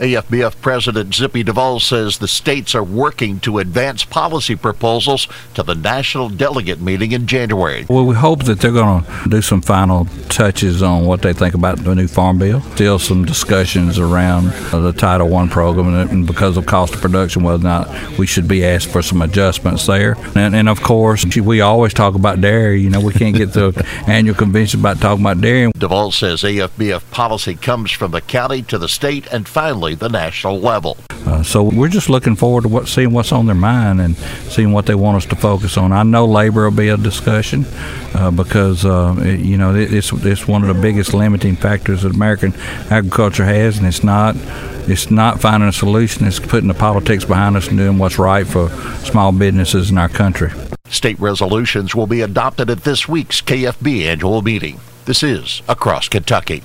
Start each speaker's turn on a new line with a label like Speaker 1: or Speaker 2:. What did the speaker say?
Speaker 1: AFBF President Zippy Duvall says the states are working to advance policy proposals to the national delegate meeting in January.
Speaker 2: Well, we hope that they're going to do some final touches on what they think about the new farm bill. Still some discussions around the Title I program, and because of cost of production, whether or not we should be asked for some adjustments there. And, and of course, we always talk about dairy. You know, we can't get the annual convention about talking about dairy.
Speaker 1: Duvall says AFBF policy comes from the county to the state and finally the national level.
Speaker 2: Uh, so we're just looking forward to what, seeing what's on their mind and seeing what they want us to focus on. I know labor will be a discussion uh, because uh, it, you know it's it's one of the biggest limiting factors that American agriculture has, and it's not it's not finding a solution. It's putting the politics behind us and doing what's right for small businesses in our country.
Speaker 1: State resolutions will be adopted at this week's KFB annual meeting. This is Across Kentucky.